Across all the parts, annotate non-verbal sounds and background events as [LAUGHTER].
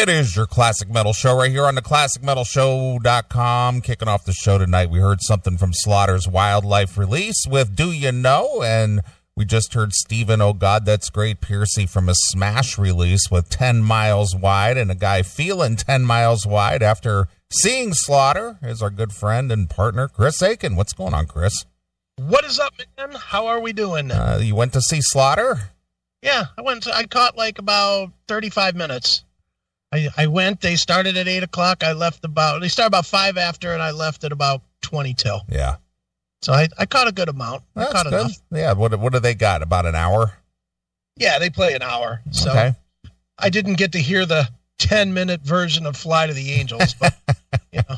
It is your Classic Metal Show right here on the ClassicMetalShow.com. Kicking off the show tonight, we heard something from Slaughter's Wildlife release with Do You Know? And we just heard Stephen Oh God, That's Great Pearcy from a Smash release with 10 Miles Wide. And a guy feeling 10 miles wide after seeing Slaughter is our good friend and partner, Chris Aiken. What's going on, Chris? What is up, man? How are we doing? Uh, you went to see Slaughter? Yeah, I went. To, I caught like about thirty-five minutes. I I went. They started at eight o'clock. I left about. They started about five after, and I left at about twenty till. Yeah. So I, I caught a good amount. I That's caught good. enough. Yeah. What what do they got? About an hour? Yeah, they play an hour. So okay. I didn't get to hear the ten-minute version of "Fly to the Angels," but [LAUGHS] you know,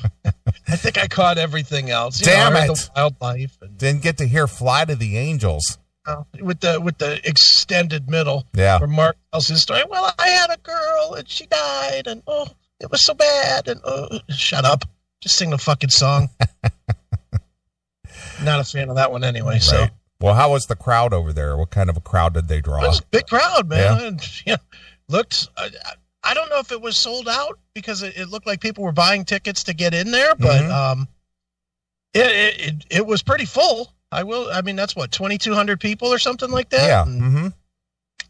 I think I caught everything else. You Damn know, I it. The wildlife and Didn't get to hear Fly to the Angels. Uh, with the with the extended middle. Yeah. where Mark tells his story. Well, I had a girl and she died, and oh, it was so bad. And oh, shut up, just sing the fucking song. [LAUGHS] Not a fan of that one anyway. So Well, how was the crowd over there? What kind of a crowd did they it draw? was a big crowd, man. Yeah. And, you know, looked. I, I don't know if it was sold out because it, it looked like people were buying tickets to get in there, but Mhm. um, it, it it it was pretty full. I will. I mean, that's what twenty two hundred people or something like that. Yeah. Mm-hmm.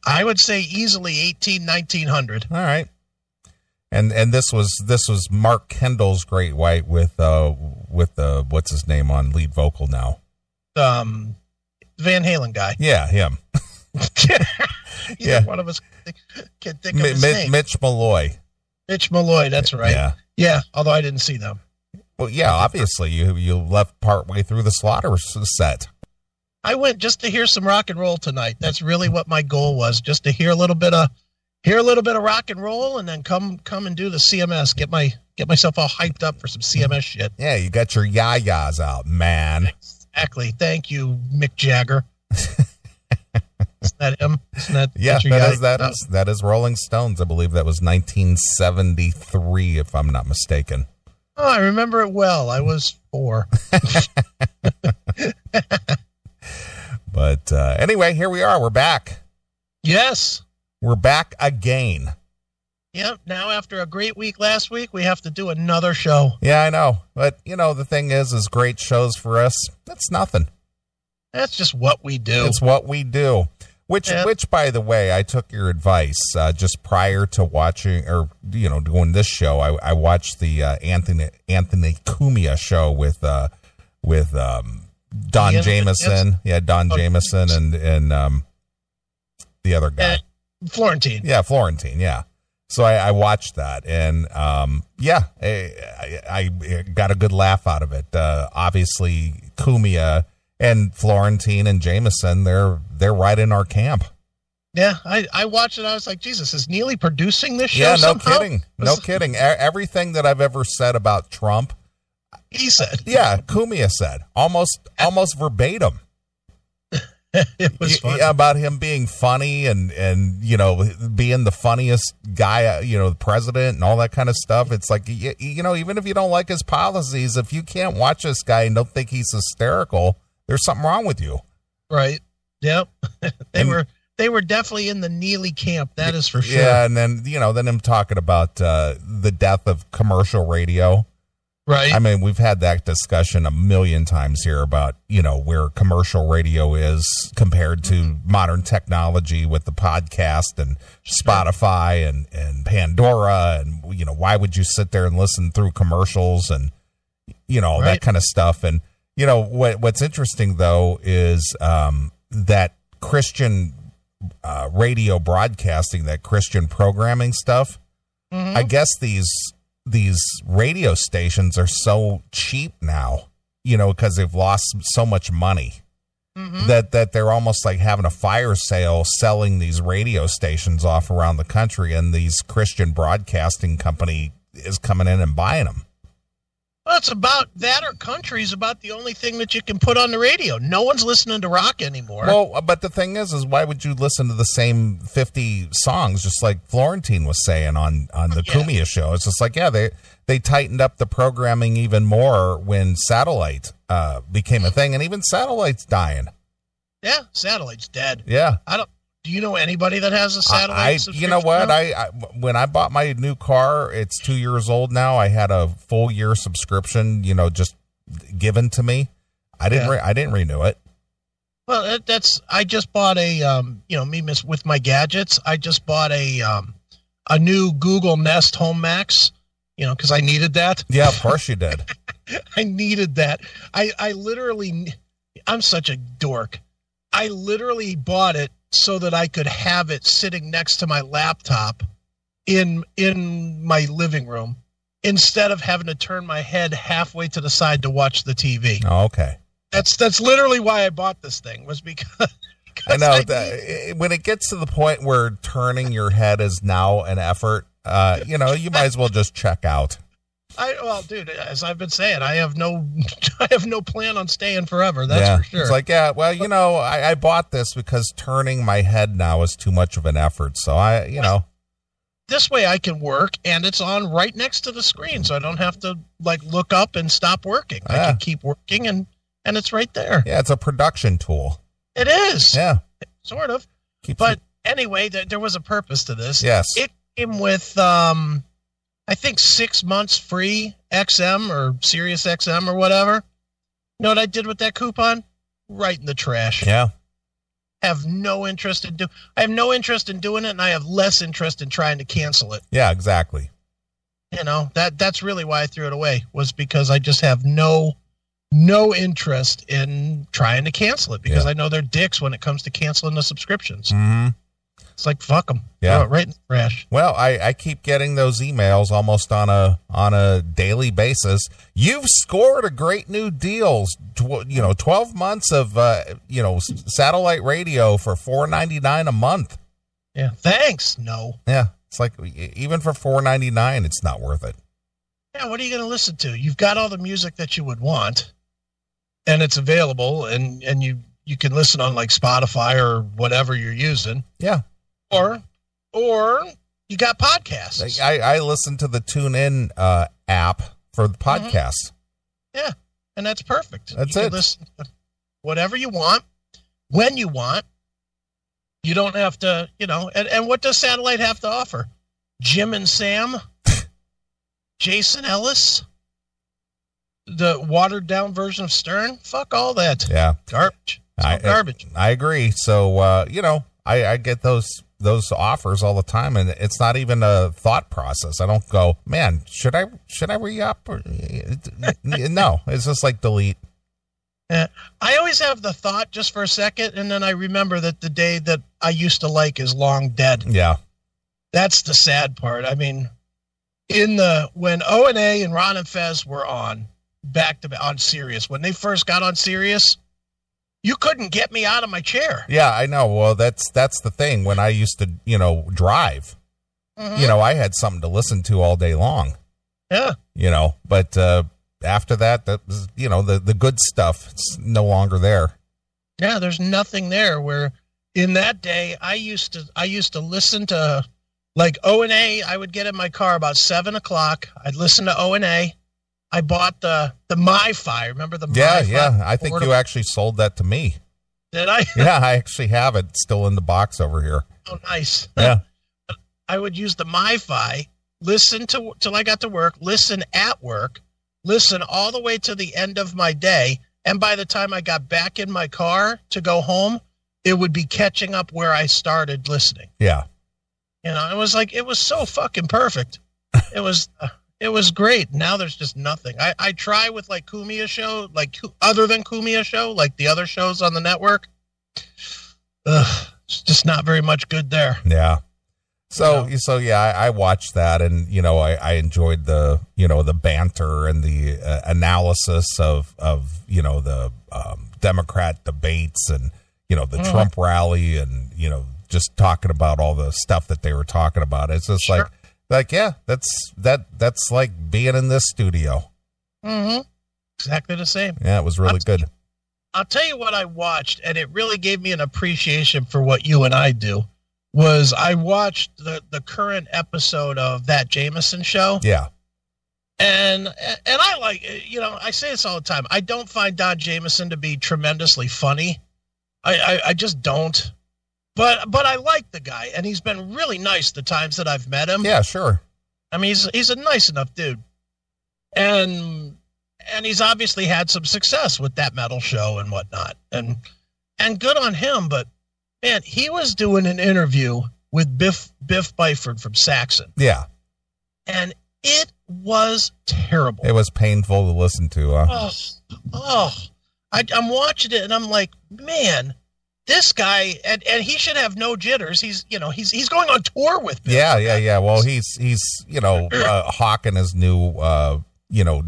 I would say easily 18, 1900. All right. And and this was this was Mark Kendall's Great White with uh with uh what's his name on lead vocal now? Um, Van Halen guy. Yeah, him. [LAUGHS] [LAUGHS] Yeah. one of us can think of Mi- his Mi- name. Mitch Malloy. Mitch Malloy. That's right. Yeah. Yeah. Although I didn't see them. Well, yeah. Obviously, you you left partway through the Slaughter set. I went just to hear some rock and roll tonight. That's really what my goal was, just to hear a little bit of hear a little bit of rock and roll, and then come come and do the CMS. Get my get myself all hyped up for some CMS shit. Yeah, you got your yayas out, man. Exactly. Thank you, Mick Jagger. [LAUGHS] Isn't that him? Isn't that Yeah, that is, that is that is Rolling Stones. I believe that was 1973, if I'm not mistaken. Oh, I remember it well. I was four. [LAUGHS] But uh, anyway, here we are. We're back. yes. We're back again. Yep. Now, after a great week last week, we have to do another show. Yeah, I know. But you know, the thing is, is great shows for us. That's nothing. That's just what we do. It's what we do. Which, Yeah. which, by the way, I took your advice uh, just prior to watching, or you know, doing this show. I, I watched the uh, Anthony Anthony Cumia show with uh, with um, Don Ian Jamieson. Williams? Yeah, Don Oh, Jamieson and and um, the other guy. Florentine. Yeah, Florentine. Yeah. So I, I watched that, and um, yeah, I, I, I got a good laugh out of it. Uh, obviously, Cumia and Florentine and Jamieson, they're they're right in our camp. Yeah, I, I watched it. I was like, Jesus, is Neeley producing this show? Yeah, no somehow? kidding, no kidding. Everything that I've ever said about Trump, He said [LAUGHS] yeah, Cumia said almost almost verbatim. [LAUGHS] it was Y- fun. about him being funny and and you know being the funniest guy uh, you know the president and all that kind of stuff it's like you, you know even if you don't like his policies if you can't watch this guy and don't think he's hysterical there's something wrong with you Right. Yep. [LAUGHS] they And- were they were definitely in the Neeley camp. That is for sure. yeah and then you know then him talking about uh the death of commercial radio Right. I mean, we've had that discussion a million times here about, you know, where commercial radio is compared to modern technology with the podcast and Spotify and, and Pandora. And, you know, why would you sit there and listen through commercials and, you know, that kind of stuff. And, you know, what, what's interesting though is, um, that Christian, uh, radio broadcasting, that Christian programming stuff. Mhm. I guess these these radio stations are so cheap now, you know, because they've lost so much money Mhm. that that they're almost like having a fire sale selling these radio stations off around the country, and these Christian broadcasting company is coming in and buying them. Well, it's about that or country's about the only thing that you can put on the radio. No one's listening to rock anymore. Well, but the thing is, is why would you listen to the same fifty songs, just like Florentine was saying on on the Yeah. Cumia show? It's just like, yeah, they they tightened up the programming even more when satellite uh, became a thing, and even satellite's dying. yeah, satellite's dead. Yeah, I don't Do you know anybody that has a satellite? I, you know what? I, I when I bought my new car, it's two years old now. I had a full year subscription, you know, just given to me. I didn't. Yeah. Re- I didn't renew it. Well, that's. I just bought a. Um, you know, me miss with my gadgets. I just bought a. Um, a new Google Nest Home Max. You know, because I needed that. Yeah, of course you did. [LAUGHS] I needed that. I I literally. I'm such a dork. I literally bought it so that I could have it sitting next to my laptop in in my living room instead of having to turn my head halfway to the side to watch the TV. Oh, okay. That's that's literally why I bought this thing was because, [LAUGHS] I know need- that it- when it gets to the point where turning your head is now an effort, uh, you know, you might as well just check out. I well, dude, as I've been saying, I have no [LAUGHS] I have no plan on staying forever. That's yeah, for sure. it's like, yeah, well, you know, I, I bought this because turning my head now is too much of an effort. So I, you know, this way I can work and it's on right next to the screen so I don't have to like look up and stop working. I can keep working and and it's right there. yeah, it's a production tool. It is. Yeah, Sort of. keeps But anyway, there, there was a purpose to this. yes, It came with um I think 6 months free XM or Sirius XM or whatever. You know what I did with that coupon? Right in the trash. yeah, have no interest in do I have no interest in doing it and I have less interest in trying to cancel it. yeah, exactly. You know, that that's really why I threw it away was because I just have no no interest in trying to cancel it because Yeah. I know they're dicks when it comes to canceling the subscriptions. hmm It's like fuck them. Yeah. Right in the trash. Well, I, I keep getting those emails almost on a on a daily basis. You've scored a great new deal. Tw- you know, twelve months of uh, you know s- satellite radio for four ninety nine a month. Yeah. Thanks. No. Yeah, it's like even for four ninety nine, it's not worth it. Yeah, what are you going to listen to? You've got all the music that you would want and it's available and and you you can listen on like Spotify or whatever you're using. Yeah, or or you got podcasts. I I listen to the TuneIn uh, app for the podcast. yeah, and that's perfect. That's you it. Listen whatever you want, when you want. You don't have to, you know. And, and what does satellite have to offer? Jim and Sam, [LAUGHS] Jason Ellis, the watered down version of Stern. Fuck all that Yeah, garbage. I- garbage. I agree. So uh, you know, I, I get those those offers all the time, and it's not even a thought process. I don't go, man, should I should I re up? Or, [LAUGHS] no, it's just like delete. Eh, I always have the thought just for a second, and then I remember that the day that I used to like is long dead. Yeah, That's the sad part. I mean, in the when O and A and Ron and Fez were on back to on Sirius when they first got on Sirius, you couldn't get me out of my chair. yeah, I know. Well, that's that's the thing. When I used to, you know, drive, Mhm. you know, I had something to listen to all day long. yeah, You know, but uh, after that, that was, you know, the the good stuff. It's no longer there. yeah. There's nothing there. Where in that day, I used to I used to listen to like O and A. I would get in my car about seven o'clock. I'd listen to O and A. I bought the the MiFi. Remember the Yeah, MiFi? yeah. Yeah. I think you actually sold that to me. Did I? [LAUGHS] Yeah, I actually have it still in the box over here. Oh, nice. [LAUGHS] Yeah. I would use the MiFi, listen to till I got to work, listen at work, listen all the way to the end of my day, and by the time I got back in my car to go home, it would be catching up where I started listening. Yeah. You know, it was like it was so fucking perfect. [LAUGHS] It was uh, it was great. Now there's just nothing. I I try with like Cumia show, like other than Cumia show, like the other shows on the network. Ugh, it's just not very much good there. Yeah. So No. so yeah, I, I watched that, and you know, I, I enjoyed the you know the banter and the uh, analysis of of you know the um, Democrat debates and you know the Mhm. Trump rally and you know just talking about all the stuff that they were talking about. It's just Sure. like like yeah, that's that that's like being in this studio. Mm-hmm. Exactly the same. Yeah, it was really I'll- good. I'll tell you what I watched, and it really gave me an appreciation for what you and I do. Was I watched the the current episode of that Jamieson show, Yeah, and and I like you know I say this all the time. I don't find Don Jamieson to be tremendously funny. I I, I just don't. But but I like the guy, and he's been really nice the times that I've met him. Yeah, sure. I mean, he's he's a nice enough dude, and and he's obviously had some success with that metal show and whatnot, and and good on him. But man, he was doing an interview with Biff Biff Byford from Saxon, Yeah, and it was terrible. it was painful to listen to. Uh, Oh, oh, I, I'm watching it and I'm like, man, this guy, and, and he should have no jitters. He's, you know, he's he's going on tour with. Biff. yeah, yeah, yeah. Well, he's he's you know uh, hawking his new uh, you know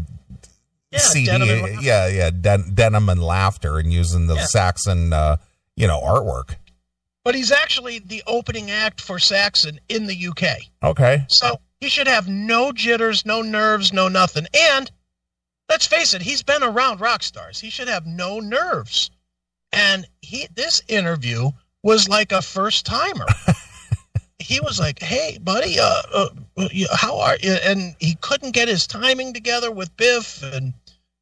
yeah, CD. Denim and Laughter. yeah, yeah, Den- denim and laughter, and using the Yeah. Saxon uh, you know artwork. But he's actually the opening act for Saxon in the UK. Okay. So he should have no jitters, no nerves, no nothing. And let's face it, he's been around rock stars. He should have no nerves. And he this interview was like a first timer. [LAUGHS] he was like, "Hey, buddy, uh, uh, uh, how are you?" And he couldn't get his timing together with Biff, and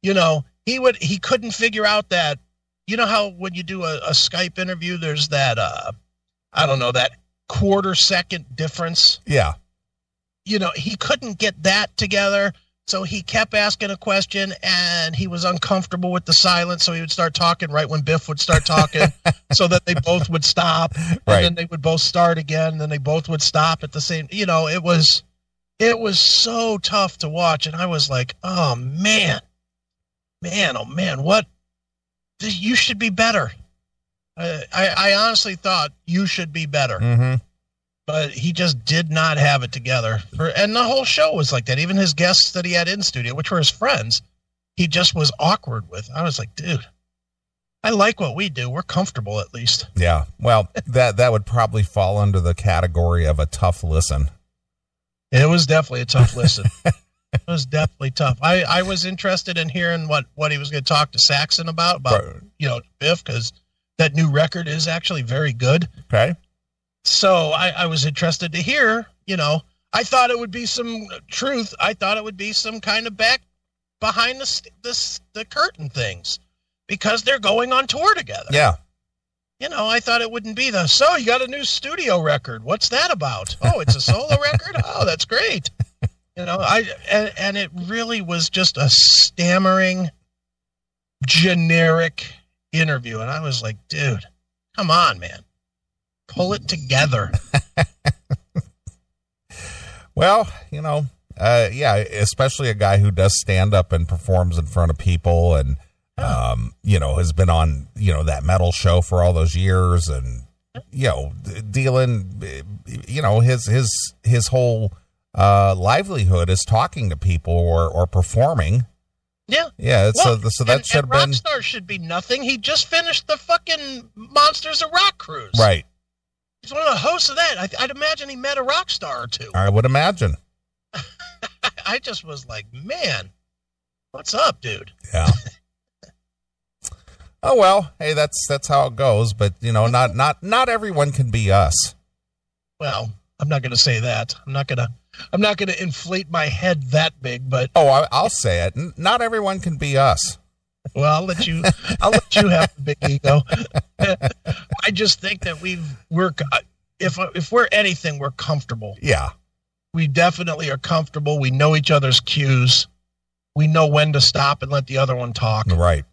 you know, he would he couldn't figure out that. You know how when you do a, a Skype interview, there's that uh, I don't know that quarter second difference Yeah. you know, he couldn't get that together. So he kept asking a question and he was uncomfortable with the silence. So he would start talking right when Biff would start talking [LAUGHS] so that they both would stop. And Right. then they would both start again. And then they both would stop at the same, you know, it was, it was so tough to watch. And I was like, oh man, man, oh man, what, you should be better. I, I, honestly thought you should be better Mm-hmm. But he just did not have it together. For, and the whole show was like that. Even his guests that he had in studio, which were his friends, he just was awkward with. I was like, dude, I like what we do. We're comfortable at least. Yeah. Well, that that would probably fall under the category of a tough listen. It was definitely a tough listen. [LAUGHS] it was definitely tough. I, I was interested in hearing what, what he was going to talk to Saxon about, about, Right. you know, Biff, because that new record is actually very good. Okay. So I, I was interested to hear, you know, I thought it would be some truth. I thought it would be some kind of back behind the the, the curtain things because they're going on tour together. Yeah. You know, I thought it wouldn't be the so you got a new studio record. What's that about? Oh, it's a solo record. Oh, that's great. You know, I and, and it really was just a stammering, generic interview, and I was like, dude, come on, man, pull it together. [LAUGHS] Well, you know, uh, yeah, especially a guy who does stand up and performs in front of people and, um, you know, has been on, you know, that metal show for all those years and, you know, dealing, you know, his, his, his whole, uh, livelihood is talking to people or, or performing. Yeah. Yeah. so, Well, so that and, should and have been Rockstar should be nothing. He just finished the fucking Monsters of Rock cruise. right. He's one of the hosts of that. I, I'd imagine he met a rock star or two. I would imagine. [LAUGHS] I just was like, man, what's up, dude? Yeah. [LAUGHS] oh well, hey, that's that's how it goes. But you know, not not not everyone can be us. Well, I'm not going to say that. I'm not going to. I'm not going to inflate my head that big, but Oh, I, I'll say it. Not everyone can be us. Well, I'll let you. I'll let you have the big ego. I just think that we've we're if if we're anything, we're comfortable. Yeah, We definitely are comfortable. We know each other's cues. We know when to stop and let the other one talk. right.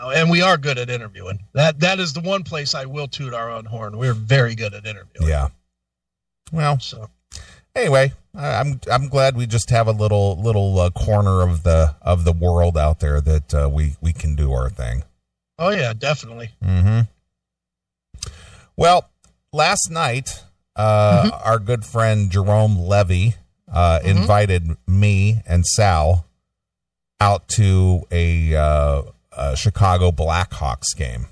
And we are good at interviewing. That that is the one place I will toot our own horn. We're very good at interviewing. Yeah. Well, So anyway, I- I'm I'm glad we just have a little little uh, corner of the of the world out there that uh, we we can do our thing. oh yeah, definitely. Mm-hmm. Well, last night, uh, Mm-hmm. our good friend Jerome Levy uh, invited me and Sal out to a, uh, a Chicago Blackhawks game,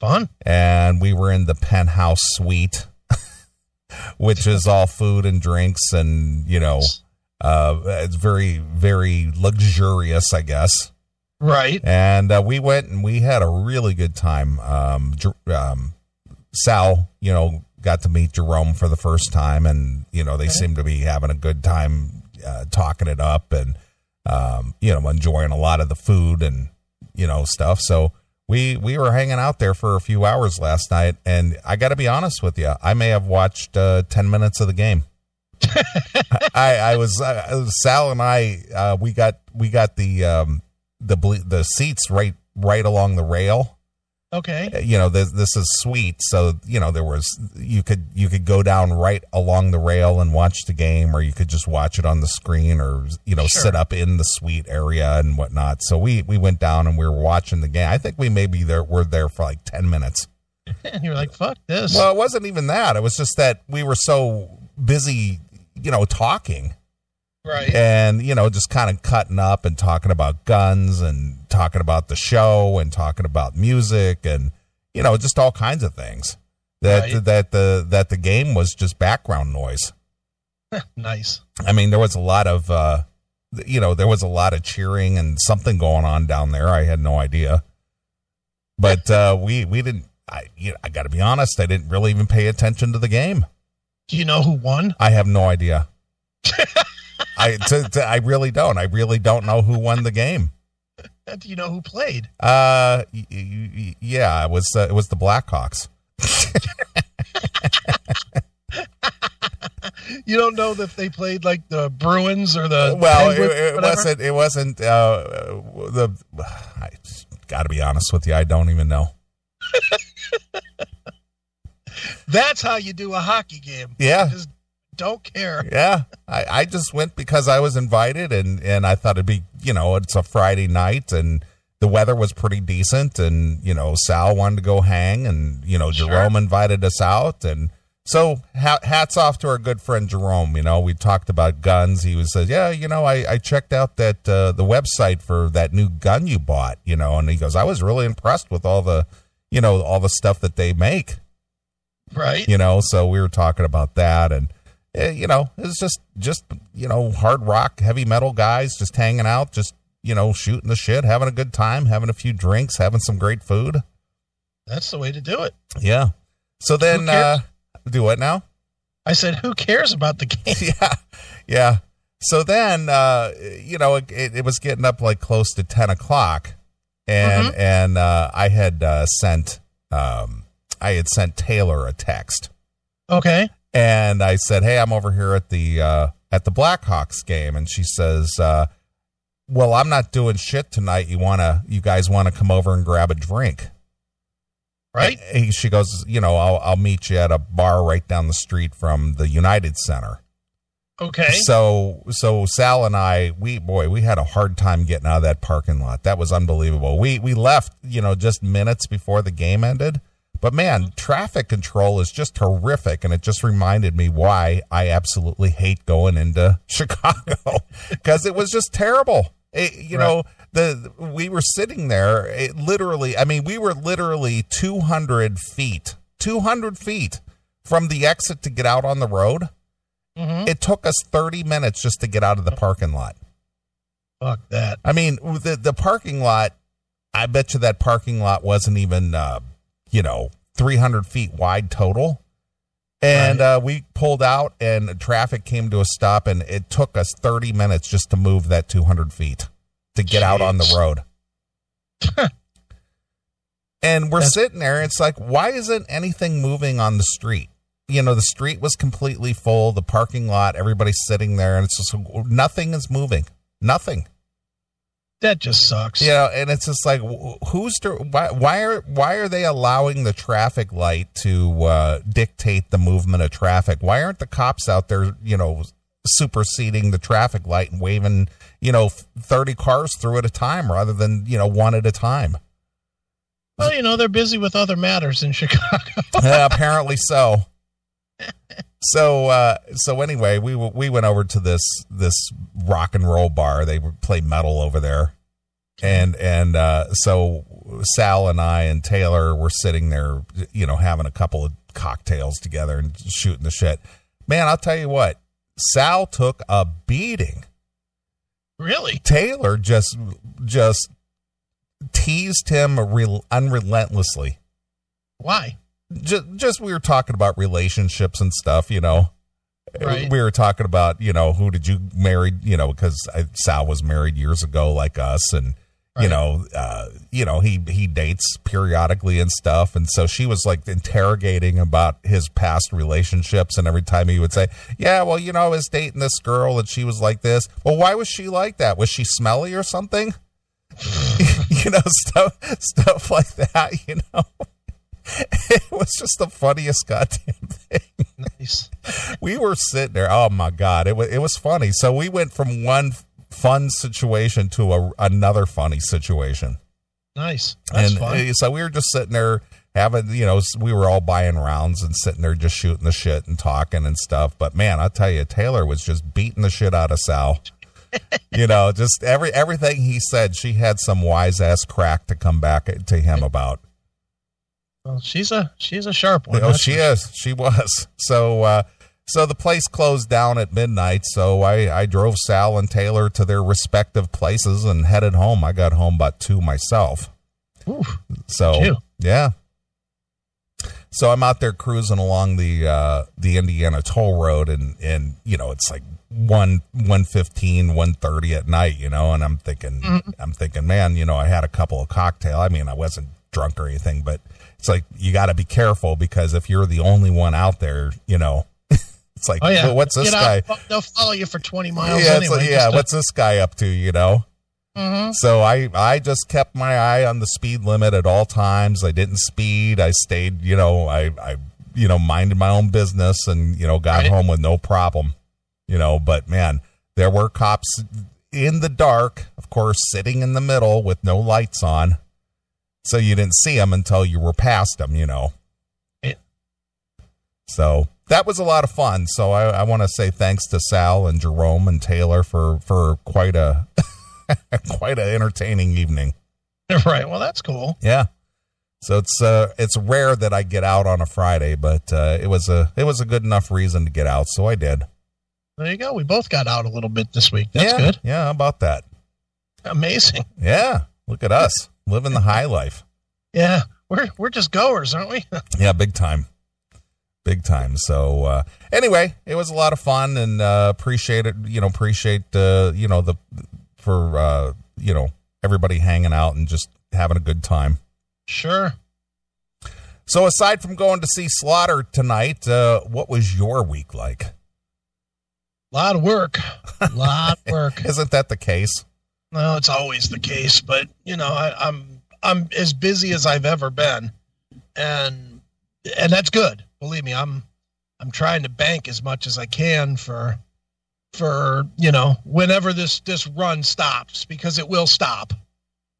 Fun. and we were in the penthouse suite, which is all food and drinks, and you know, uh, it's very very luxurious, I guess Right. and uh, we went and we had a really good time. Um, um, Sal, you know, got to meet Jerome for the first time, and you know they seem to be having a good time uh, talking it up, and um, you know enjoying a lot of the food and you know stuff. So we we were hanging out there for a few hours last night, and I got to be honest with you, I may have watched uh, ten minutes of the game. [LAUGHS] I, I was uh, Sal and I uh, we got we got the um, the ble- the seats right right along the rail. Okay. Uh, you know this this is sweet, so you know there was you could you could go down right along the rail and watch the game, or you could just watch it on the screen, or you know Sure. sit up in the suite area and whatnot. So we we went down and we were watching the game. I think we maybe there were there for like ten minutes. [LAUGHS] And you're like, fuck this. Well, it wasn't even that. It was just that we were so busy, you know, talking right. and you know just kind of cutting up and talking about guns and talking about the show and talking about music and you know just all kinds of things that Right. that the that the game was just background noise [LAUGHS] Nice. i mean there was a lot of uh you know there was a lot of cheering and something going on down there i had no idea but [LAUGHS] uh we we didn't i you know, i got to be honest i didn't really even pay attention to the game Do you know who won? I have no idea. [LAUGHS] I to, to, I really don't. I really don't know who won the game. [LAUGHS] Do you know who played? Uh, y- y- y- yeah, it was uh, it was the Blackhawks. [LAUGHS] You don't know that they played like the Bruins or the well, it, Penguins, it whatever? wasn't. It wasn't. Uh, the I got to be honest with you. I don't even know. [LAUGHS] That's how you do a hockey game. Yeah, Just don't care. yeah. I, I just went because I was invited, and and I thought it'd be you know it's a Friday night and. The weather was pretty decent, and you know Sal wanted to go hang, and you know Sure. Jerome invited us out, and so ha- hats off to our good friend Jerome. You know we talked about guns. He was said, yeah, you know I, I checked out that uh, the website for that new gun you bought, you know, and he goes, I was really impressed with all the, you know, all the stuff that they make, Right. you know. So we were talking about that, and you know it's just just you know hard rock, heavy metal guys just hanging out, just you know shooting the shit, having a good time, having a few drinks, having some great food. That's the way to do it. Yeah. So then, uh, do what now? I said, who cares about the [LAUGHS] game? yeah, yeah. So then, uh, you know, it, it, it was getting up like close to ten o'clock, and and uh, I had uh, sent um, I had sent Taylor a text, Okay. And I said, "Hey, I'm over here at the uh, at the Blackhawks game," and she says, uh, "Well, I'm not doing shit tonight. You wanna, you guys want to come over and grab a drink?" Right. He, she goes, "You know, I'll I'll meet you at a bar right down the street from the United Center." Okay. So so Sal and I, we boy, we had a hard time getting out of that parking lot. That was unbelievable. We we left, you know, just minutes before the game ended. But man, traffic control is just horrific and it just reminded me why I absolutely hate going into [LAUGHS] Chicago because it was just terrible. It- you know, the we were sitting there, it literally, I mean, we were literally 200 feet, 200 feet from the exit to get out on the road. Mhm. It took us 30 minutes just to get out of the parking lot. Fuck that. I mean, the the parking lot, I bet you that parking lot wasn't even, uh, you know, 300 feet wide total. And uh, we pulled out, and traffic came to a stop, and it took us 30 minutes just to move that 200 feet to get out on the road. and we're That's- sitting there, and it's like, why isn't anything moving on the street? You know, the street was completely full, the parking lot, everybody's sitting there, and it's just nothing is moving. Nothing. That just sucks. You know, and it's just like, who's to, why, why are why are they allowing the traffic light to uh, dictate the movement of traffic? Why aren't the cops out there, you know, superseding the traffic light and waving, you know, thirty cars through at a time rather than you know one at a time? Well, you know, they're busy with other matters in [LAUGHS] Chicago. Uh, apparently so. So uh, so anyway, we we went over to this this rock and roll bar. They would play metal over there, and and uh, so Sal and I and Taylor were sitting there, you know, having a couple of cocktails together and shooting the shit. Man, I'll tell you what, Sal took a beating. really? Taylor just just teased him unrelentlessly Why? Just, just we were talking about relationships and stuff, you know. Right. We were talking about, you know, who did you marry, you know, because Sal was married years ago, like us, and you know, uh, you know, he he dates periodically and stuff, and so she was like interrogating about his past relationships, and every time he would say, "Yeah, well, you know, I was dating this girl, and she was like this." Well, why was she like that? Was she smelly or something? [LAUGHS] you know, stuff stuff like that. You know, [LAUGHS] it was just the funniest goddamn thing Nice. we were sitting there. Oh my god, it was it was funny. So we went from one fun situation to a, another funny situation, Nice. That's and fun. uh, so we were just sitting there having, you know, we were all buying rounds and sitting there just shooting the shit and talking and stuff. But man, I tell you, Taylor was just beating the shit out of Sal. [LAUGHS] you know, just every everything he said, she had some wise ass crack to come back to him about. Well, she's a she's a sharp one. Oh, she is. She was. [LAUGHS] So, uh, so the place closed down at midnight. So I, I drove Sal and Taylor to their respective places and headed home. I got home about two myself. Oof. So yeah. So I'm out there cruising along the uh, the Indiana toll road, and and you know it's like one one fifteen, one thirty at night, you know, and I'm thinking, I'm thinking, man, you know, I had a couple of cocktail. I mean, I wasn't drunk or anything, but it's like you got to be careful because if you're the only one out there, you know, [LAUGHS] it's like, Oh yeah. well, what's this guy? they'll follow you for twenty miles yeah, anyway. like, yeah, what's this guy up to? You know. hmm So I I just kept my eye on the speed limit at all times. I didn't speed. I stayed, you know, I I you know minded my own business and you know got Right. home with no problem. You know, but man, there were cops in the dark, of course, sitting in the middle with no lights on. So you didn't see them until you were past them, you know. Yeah. So that was a lot of fun. So I, I want to say thanks to Sal and Jerome and Taylor for for quite a [LAUGHS] quite an entertaining evening. [LAUGHS] Right. Well, that's cool. Yeah. So it's uh it's rare that I get out on a Friday, but uh, it was a it was a good enough reason to get out, so I did. There you go. We both got out a little bit this week. That's yeah, good. Yeah, how about that? Amazing. Yeah, look at us living the high life. Yeah. We're we're just goers, aren't we? [LAUGHS] Yeah, big time, big time. So uh, anyway, it was a lot of fun and uh, appreciate it. You know, appreciate uh, you know the for uh, you know everybody hanging out and just having a good time. sure. So aside from going to see Slaughter tonight, uh, what was your week like? A lot of work. A [LAUGHS] lot of work. Isn't that the case? No, it's always the case, but you know, I, I'm I'm as busy as I've ever been, and and that's good. Believe me, I'm I'm trying to bank as much as I can for for you know whenever this this run stops because it will stop.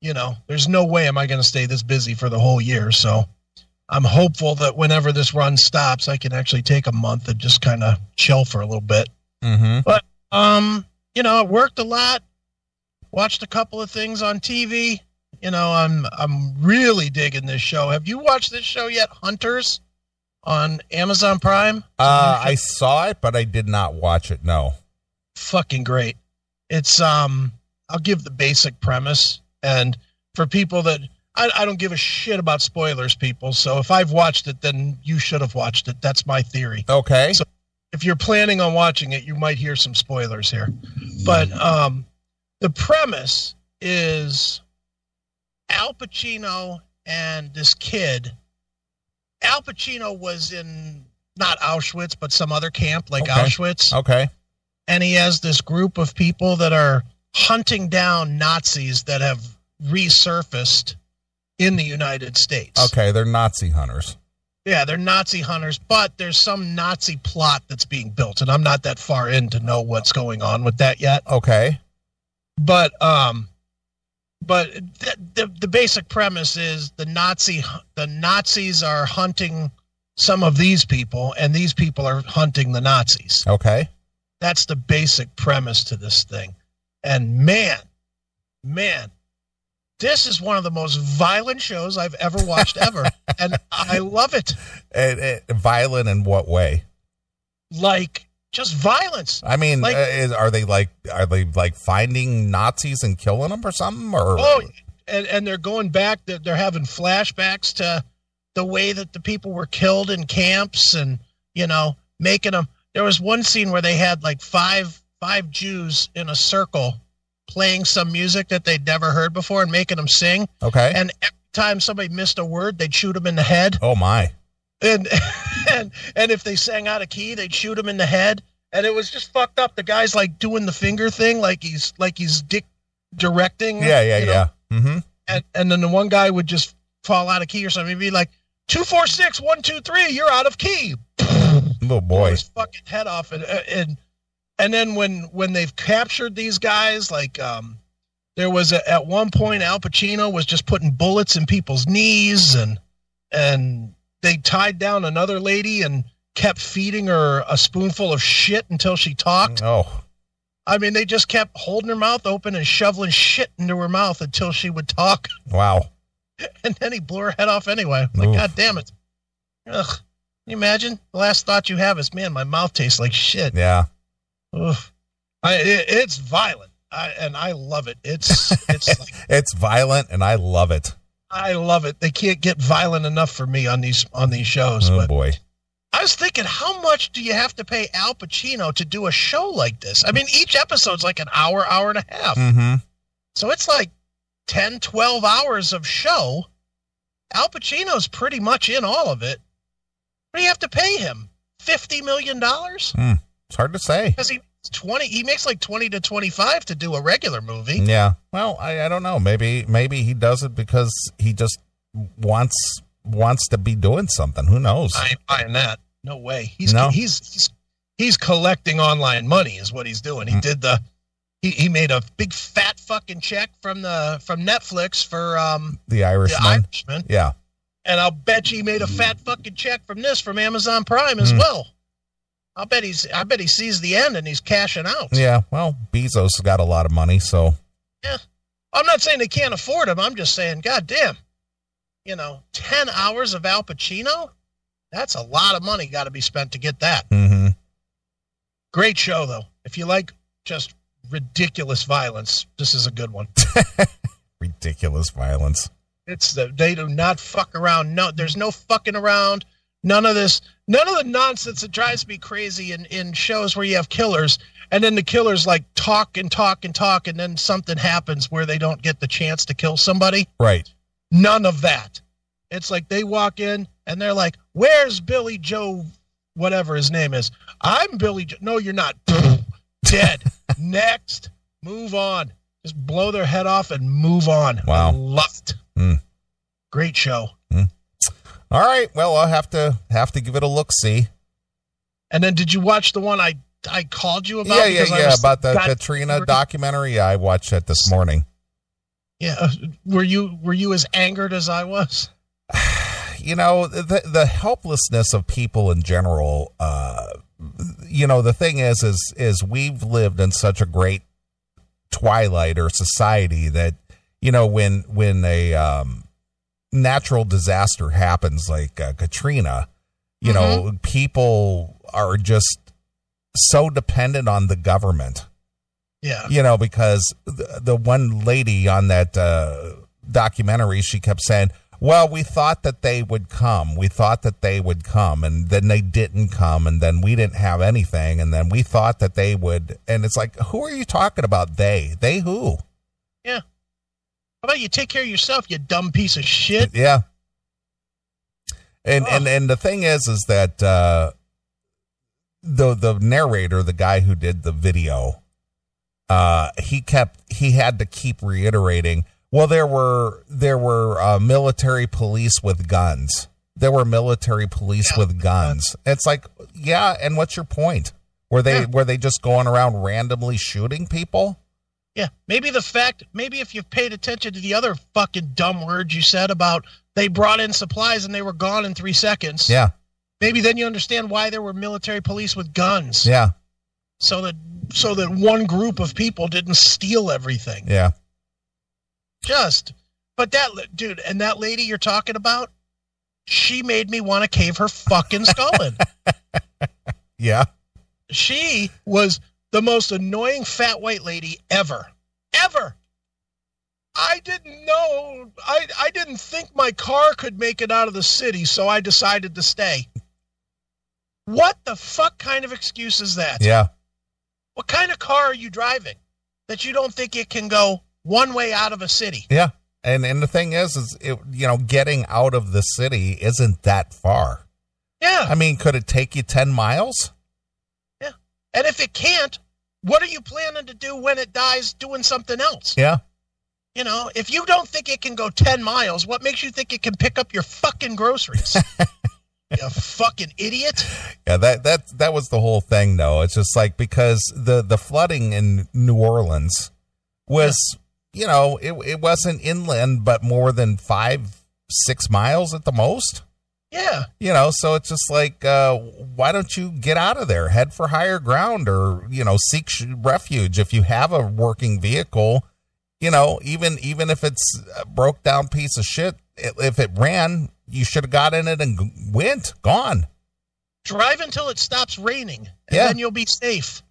You know, there's no way am I going to stay this busy for the whole year. So I'm hopeful that whenever this run stops, I can actually take a month and just kind of chill for a little bit. Mm-hmm. But um, you know, I worked a lot, watched a couple of things on TV. You know, I'm I'm really digging this show. Have you watched this show yet, Hunters, on Amazon Prime? Uh, I saw it, but I did not watch it. No. fucking great. It's um I'll give the basic premise and for people that I, I don't give a shit about spoilers, people. So if I've watched it, then you should have watched it. That's my theory. Okay. So- if you're planning on watching it, you might hear some spoilers here. But um, the premise is Al Pacino and this kid. Al Pacino was in not Auschwitz, but some other camp like Okay. Auschwitz, okay. and he has this group of people that are hunting down Nazis that have resurfaced in the United States. Okay. They're Nazi hunters. Yeah, they're Nazi hunters, but there's some Nazi plot that's being built, and I'm not that far in to know what's going on with that yet. Okay. But um, but the the, the basic premise is the Nazi the Nazis are hunting some of these people, and these people are hunting the Nazis. Okay. That's the basic premise to this thing. And man, man, this is one of the most violent shows I've ever watched ever, [LAUGHS] and I love it. And, and violent in what way? like just violence. I mean, Like- uh, is, are they like are they like finding Nazis and killing them or something? Or Oh, and and they're going back. They're, they're having flashbacks to the way that the people were killed in camps, and you know, making them. There was one scene where they had like five five Jews in a circle playing some music that they'd never heard before and making them sing. Okay. And every time somebody missed a word, they'd shoot them in the head. oh my. And [LAUGHS] and and if they sang out of key, they'd shoot him in the head. And it was just fucked up. The guy's like doing the finger thing, like he's like he's dick directing. Yeah, yeah, you know? yeah. Mm-hmm. And and then the one guy would just fall out of key or something. He'd be like, two four six one two three, you're out of key. [LAUGHS] Blow boy. his fucking head off. And and and then when when they've captured these guys, like um, there was a, at one point Al Pacino was just putting bullets in people's knees, and and they tied down another lady and kept feeding her a spoonful of shit until she talked. Oh. I mean, they just kept holding her mouth open and shoveling shit into her mouth until she would talk, [LAUGHS] Wow. and then he blew her head off anyway. Like, Oof. God damn it! Ugh. Can you imagine? The last thought you have is, man, my mouth tastes like shit. Yeah. Oof. I, it, it's violent, I, and I love it. It's it's [LAUGHS] like, It's violent and I love it. I love it. They can't get violent enough for me on these on these shows. Oh but boy. I was thinking, how much do you have to pay Al Pacino to do a show like this? I mean, each episode's like an hour, hour and a half, Mm-hmm. so it's like 10, 12 hours of show. Al Pacino's pretty much in all of it. What do you have to pay him? Fifty million dollars? It's hard to say. Because he twenty, he makes like twenty to twenty-five to do a regular movie. Yeah. Well, I, I don't know. Maybe maybe he does it because he just wants wants to be doing something. Who knows? I ain't buying that. No way. He's No? he's he's he's collecting online money is what he's doing. He Mm. did the he, he made a big fat fucking check from the from Netflix for um the the Irishman. Irishman. yeah. And I'll bet you he made a fat fucking check from this from Amazon Prime as Mm. well. I'll bet he's I bet he sees the end and he's cashing out. Yeah. Well, Bezos has got a lot of money, so Yeah. I'm not saying they can't afford him. I'm just saying, god damn. You know, ten hours of Al Pacino? That's a lot of money got to be spent to get that. Mm-hmm. Great show, though. If you like just ridiculous violence, this is a good one. [LAUGHS] ridiculous violence. It's the they do not fuck around. No, there's no fucking around. None of this. None of the nonsense that drives me crazy in in shows where you have killers and then the killers like talk and talk and talk and then something happens where they don't get the chance to kill somebody. Right. None of that. It's like they walk in and they're like, "Where's Billy Joe? Whatever his name is. I'm Billy. Joe. No, you're not. [LAUGHS] Dead. Next. Move on. Just blow their head off and move on. Wow. I love it. Hmm. Great show. All right. Well, I'll have to have to give it a look. See. And then, did you watch the one I I called you about? Yeah, yeah, yeah. was- About the God- Katrina documentary. Yeah, I watched it this morning. Yeah. uh, Were you were you as angered as I was? [SIGHS] you know the the helplessness of people in general uh you know the thing is is is we've lived in such a great twilight or society that you know when when a um natural disaster happens like uh, Katrina you know people are just so dependent on the government Yeah. you know, because the, the one lady on that uh, documentary, she kept saying, well, we thought that they would come. We thought that they would come, and then they didn't come, and then we didn't have anything, and then we thought that they would. And it's like, who are you talking about? They? They who? How about you take care of yourself, you dumb piece of shit? Yeah. And Oh. and and the thing is, is that uh, the the narrator, the guy who did the video, uh, he kept he had to keep reiterating. Well, there were there were uh, military police with guns. There were military police Yeah. with guns. It's like, yeah, and what's your point? Were they Yeah. were they just going around randomly shooting people? Yeah, maybe the fact, maybe if you've paid attention to the other fucking dumb words you said about they brought in supplies and they were gone in three seconds. Yeah, Maybe then you understand why there were military police with guns. yeah, So that so that one group of people didn't steal everything. yeah. Just, but that dude and that lady you're talking about, she made me want to cave her fucking skull in. [LAUGHS] Yeah. she was the most annoying fat white lady ever. Ever. I didn't know. I, I didn't think my car could make it out of the city, so I decided to stay. What the fuck kind of excuse is that? Yeah. What kind of car are you driving? that you don't think it can go one way out of a city. Yeah. And and the thing is is it, you know, getting out of the city isn't that far. Yeah. I mean, could it take you 10 miles? Yeah. And if it can't, what are you planning to do when it dies doing something else? Yeah. You know, if you don't think it can go 10 miles, what makes you think it can pick up your fucking groceries? [LAUGHS] you fucking idiot. Yeah, that that that was the whole thing though. It's just like because the the flooding in New Orleans was, you know, it it wasn't inland but more than 5 6 miles at the most. Yeah. You know, so it's just like uh why don't you get out of there, head for higher ground or, you know, seek sh- refuge if you have a working vehicle, you know, even even if it's a broke down piece of shit, if it ran, you should have got in it and g- went, gone. Drive until it stops raining, and Yeah. then you'll be safe.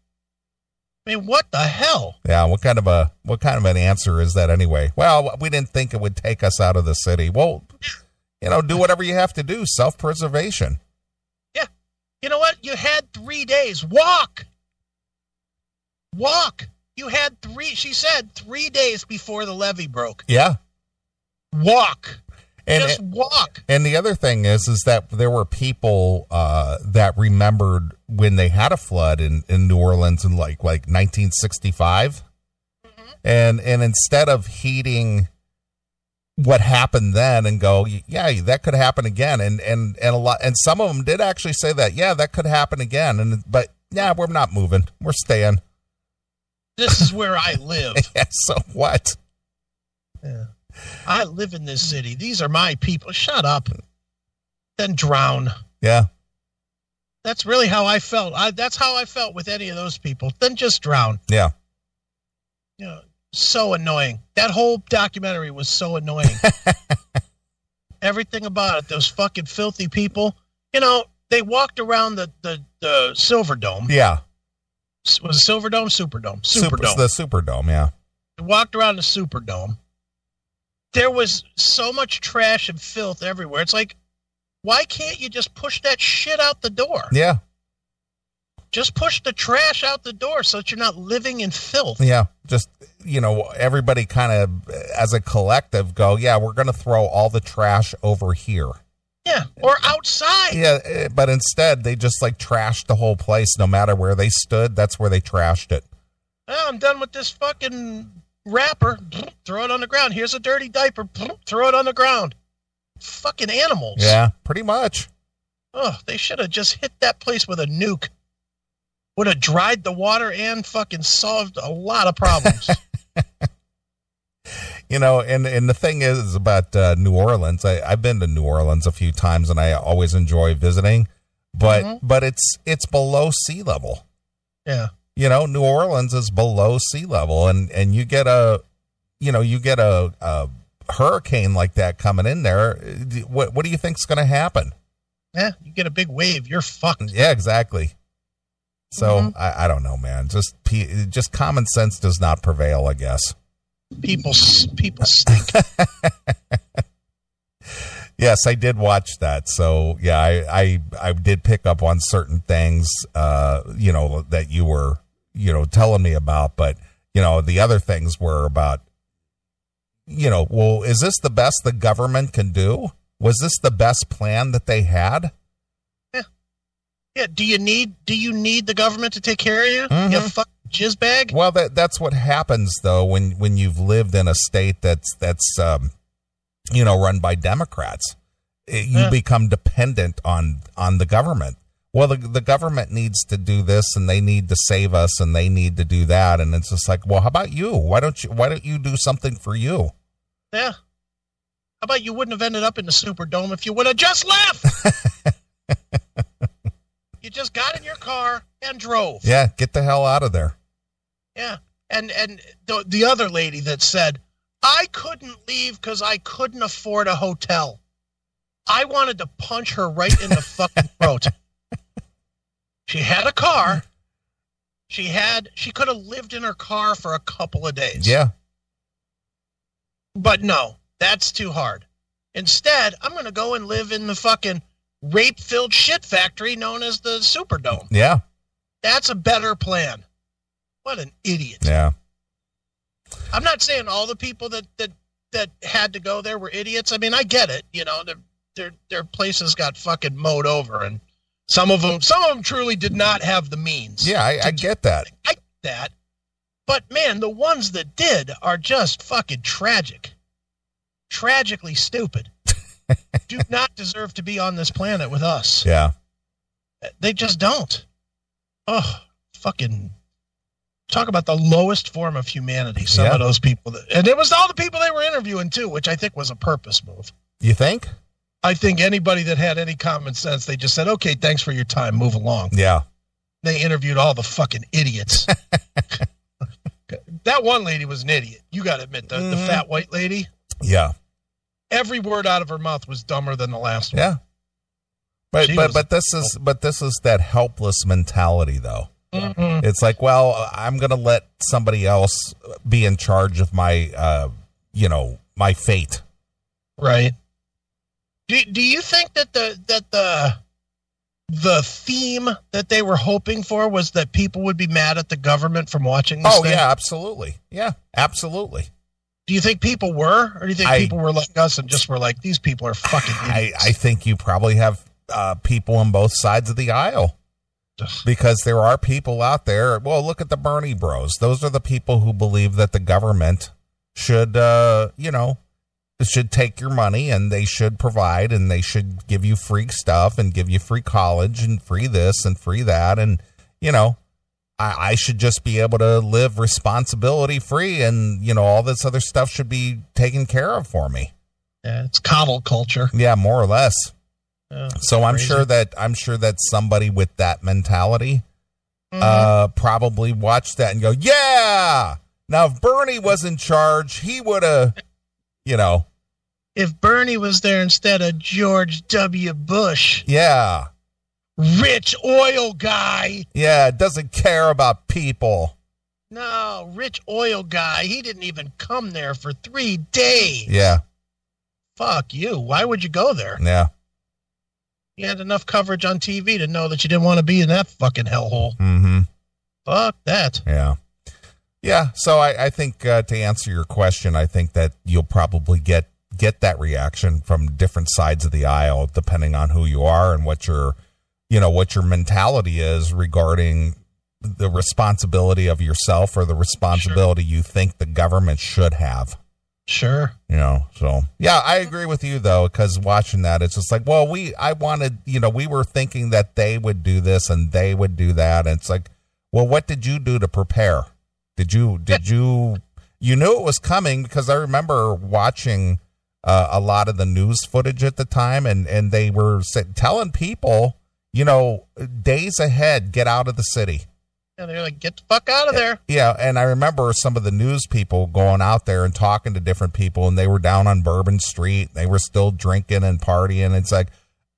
I mean, what the hell? Yeah, what kind of a what kind of an answer is that anyway? Well, we didn't think it would take us out of the city. Well, you know, do whatever you have to do, self-preservation. Yeah. You know what? You had three days. Walk. Walk. You had three, she said, three days before the levee broke. Yeah. Walk. And Just walk. and the other thing is is that there were people uh, that remembered when they had a flood in, in New Orleans in like like 1965. And and instead of heeding what happened then and go, yeah, that could happen again. And and and a lot and some of them did actually say that, yeah, that could happen again. And but yeah, we're not moving. We're staying. This is where I live. [LAUGHS] Yeah, so what? Yeah. I live in this city. These are my people. Shut up. Then drown. Yeah. That's really how I felt. I, that's how I felt with any of those people. Then just drown. Yeah. You know, so annoying. That whole documentary was so annoying. [LAUGHS] Everything about it. Those fucking filthy people. You know, they walked around the the, the Silver Dome. Yeah. Was it Silver Dome? Superdome. Super, Superdome. the Superdome, yeah. walked around the Superdome. There was so much trash and filth everywhere. It's like, why can't you just push that shit out the door? Yeah. Just push the trash out the door so that you're not living in filth. Yeah, just you know, everybody kind of as a collective go, yeah, we're going to throw all the trash over here. Yeah, or outside. Yeah, eh, but instead they just like trashed the whole place. No matter where they stood, that's where they trashed it. Oh, I'm done with this fucking wrapper. Throw it on the ground. Here's a dirty diaper. Throw it on the ground. Fucking animals. Yeah, pretty much. Oh, they should have just hit that place with a nuke. Would have dried the water and fucking solved a lot of problems. [LAUGHS] You know, and and the thing is about uh, New Orleans. I, I've been to New Orleans a few times, and I always enjoy visiting. But Mhm. but it's it's below sea level. yeah. you know new orleans is below sea level and and you get a you know you get a, a hurricane like that coming in there what what do you think's going to happen Yeah, you get a big wave, you're fucked. yeah exactly so Mhm. I, I don't know man. Just just common sense does not prevail i guess. People, people stink. [LAUGHS] yes i did watch that. So yeah i i, I did pick up on certain things uh you know that you were you know telling me about. But you know the other things were about you know well is this the best the government can do? Was this the best plan that they had yeah, do you need do you need the government to take care of you? Mhm. You fuck jizz bag. well that that's what happens though when when you've lived in a state that's that's um you know run by democrats It- you Yeah. become dependent on on the government well the, the government needs to do this and they need to save us and they need to do that and it's just like well how about you why don't you why don't you do something for you Yeah. How about you wouldn't have ended up in the Superdome if you would have just left? [LAUGHS] you just got in your car and drove. yeah get the hell out of there Yeah. And and the, the other lady that said, I couldn't leave because I couldn't afford a hotel. I wanted to punch her right in the [LAUGHS] fucking throat. She had a car. She had she could have lived in her car for a couple of days. yeah But no, that's too hard. Instead, I'm gonna go and live in the fucking rape filled shit factory known as the Superdome. yeah That's a better plan. What an idiot. yeah I'm not saying all the people that that that had to go there were idiots. I mean, I get it. You know, their their their places got fucking mowed over, and some of them some of them truly did not have the means. Yeah, I, I get that. I get that. But man, the ones that did are just fucking tragic. Tragically stupid. Do not deserve to be on this planet with us. Yeah. They just don't. Oh, fucking talk about the lowest form of humanity. Some Yeah. of those people, that, and it was all the people they were interviewing too, which I think was a purpose move. You think? I think anybody that had any common sense, they just said, "Okay, thanks for your time. Move along." Yeah. They interviewed all the fucking idiots. [LAUGHS] that one lady was an idiot. You got to admit, the, the Mhm. fat white lady. Yeah. Every word out of her mouth was dumber than the last one. Yeah. But She but was- but this is but this is that helpless mentality though. Mhm. It's like, well, I'm going to let somebody else be in charge of my uh, you know, my fate. Right. Do Do you think that the that the the theme that they were hoping for was that people would be mad at the government from watching this Oh thing? yeah, absolutely. Yeah, absolutely. Do you think people were, or do you think I- people were like us and just were like, these people are fucking I. I think you probably have uh, people on both sides of the aisle because there are people out there. Well, look at the Bernie Bros. Those are the people who believe that the government should, uh, you know, should take your money and they should provide and they should give you free stuff and give you free college and free this and free that and you know. I, I should just be able to live responsibility free and you know all this other stuff should be taken care of for me yeah, it's coddle culture. yeah more or less Yeah. so I'm Crazy. sure that I'm sure that somebody with that mentality Mhm. uh probably watched that and go, "Yeah! Now if Bernie was in charge, he would have you know, if Bernie was there instead of George W. Bush, yeah. Rich oil guy. Yeah, doesn't care about people. No, rich oil guy. He didn't even come there for three days. Yeah. Fuck you. Why would you go there? Yeah. You had enough coverage on TV to know that you didn't want to be in that fucking hellhole. Mm Mhm. Fuck that. Yeah. Yeah, so I, I think uh, to answer your question, I think that you'll probably get get that reaction from different sides of the aisle, depending on who you are and what your, you know, what your mentality is regarding the responsibility of yourself or the responsibility you think the government should have. Sure. You know, so yeah, I agree with you though, because watching that, it's just like, well, we, I wanted, you know, we were thinking that they would do this and they would do that, and it's like, well, what did you do to prepare? Did you, did you, you knew it was coming because I remember watching uh, a lot of the news footage at the time, and and they were telling people, you know, days ahead, get out of the city. And they're like, get the fuck out of there. Yeah, and I remember some of the news people going out there and talking to different people, and they were down on Bourbon Street. They were still drinking and partying. It's like,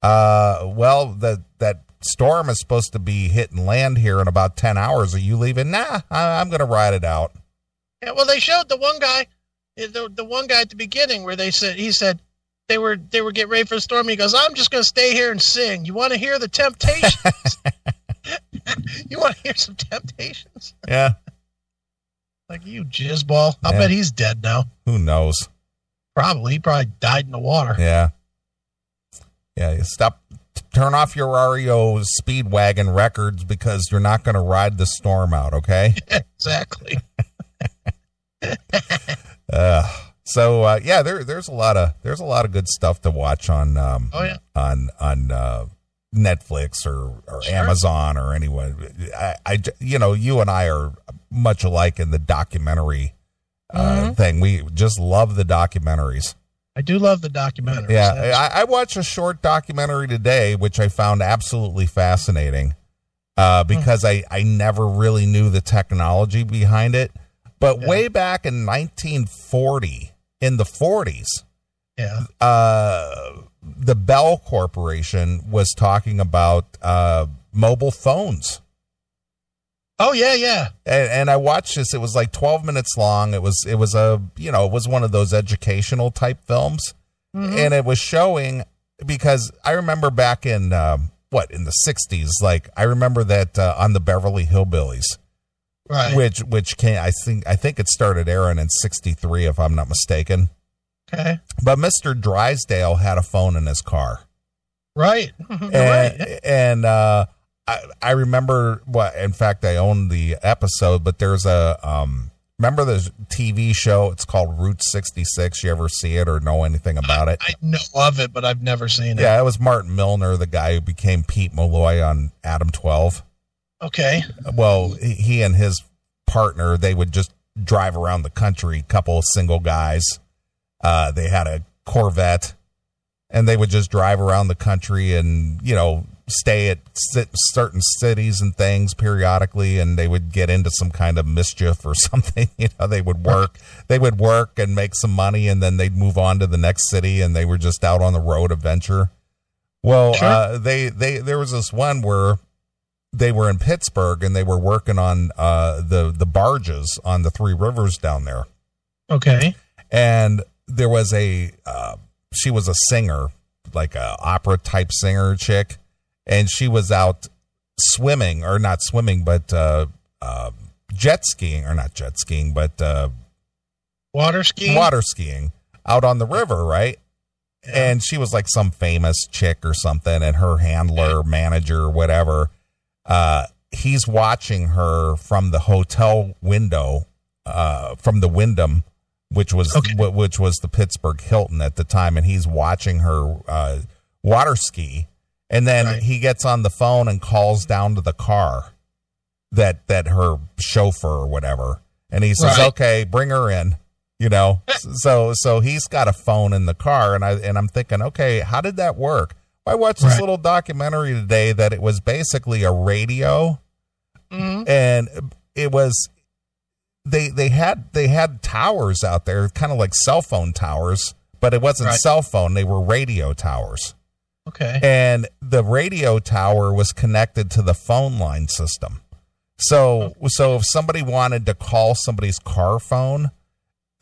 uh, well, that that storm is supposed to be hitting land here in about ten hours. Are you leaving? Nah, I, I'm going to ride it out. Yeah, well, they showed the one guy, the, the one guy at the beginning where they said, he said, they were they were getting ready for the storm. He goes, I'm just going to stay here and sing. You want to hear the Temptations? [LAUGHS] you want to hear some Temptations? Yeah, [LAUGHS] Like you jizzball. I'll Yeah. bet he's dead now. who knows? Probably. He probably died in the water. Yeah, yeah. You stop, turn off your REO Speedwagon records because you're not going to ride the storm out. Okay. [LAUGHS] exactly. Uh, so uh, yeah, there there's a lot of there's a lot of good stuff to watch on um, Oh yeah. on on uh, Netflix or, or Sure. Amazon or anyone. I, I you know you and I are much alike in the documentary uh, Mhm. thing. We just love the documentaries. I do love the documentary. Yeah, I, I watched a short documentary today, which I found absolutely fascinating uh, Hmm. because I, I never really knew the technology behind it. But Yeah. way back in 1940, in the 40s, yeah. uh, the Bell Corporation was talking about uh, mobile phones. Oh yeah, yeah. And, and I watched this. It was like 12 minutes long. It was it was a you know it was one of those educational type films Mhm. and it was showing because I remember back in um, what in the '60s, like I remember that uh, on the Beverly Hillbillies, Right. which which came I think I think it started airing in '63 if I'm not mistaken. Okay. But Mr. Drysdale had a phone in his car. Right. [LAUGHS] and, right. and uh, I, I remember what in fact I own the episode but there's a um remember the tv show it's called route 66 you ever see it or know anything about it I know of it, but I've never seen it. yeah it was martin milner the guy who became pete malloy on adam 12 Okay. well he and his partner they would just drive around the country couple of single guys uh, they had a corvette and they would just drive around the country and you know stay at certain cities and things periodically and they would get into some kind of mischief or [LAUGHS] something you know they would work they would work and make some money and then they'd move on to the next city and they were just out on the road adventure well Sure. uh, they they there was this one where they were in Pittsburgh and they were working on uh, the the barges on the Three Rivers down there, Okay. and there was a uh, she was a singer, like a opera type singer chick, and she was out swimming or not swimming, but uh, uh, jet skiing or not jet skiing, but uh, Water skiing. water skiing out on the river, right? And she was like some famous chick or something, and her handler, manager, whatever, uh, he's watching her from the hotel window, uh, from the Wyndham, which was Okay. wh- which was the Pittsburgh Hilton at the time, and he's watching her uh, water ski, and then Right. he gets on the phone and calls down to the car that that her chauffeur or whatever, and he says, Right. "Okay, bring her in." You know, [LAUGHS] so so he's got a phone in the car, and I and I'm thinking, okay, how did that work? I watched this Right. little documentary today that it was basically a radio, Mhm. and it was they they had they had towers out there, kind of like cell phone towers, but it wasn't Right. cell phone; they were radio towers Okay. and the radio tower was connected to the phone line system. So so if somebody wanted to call somebody's car phone,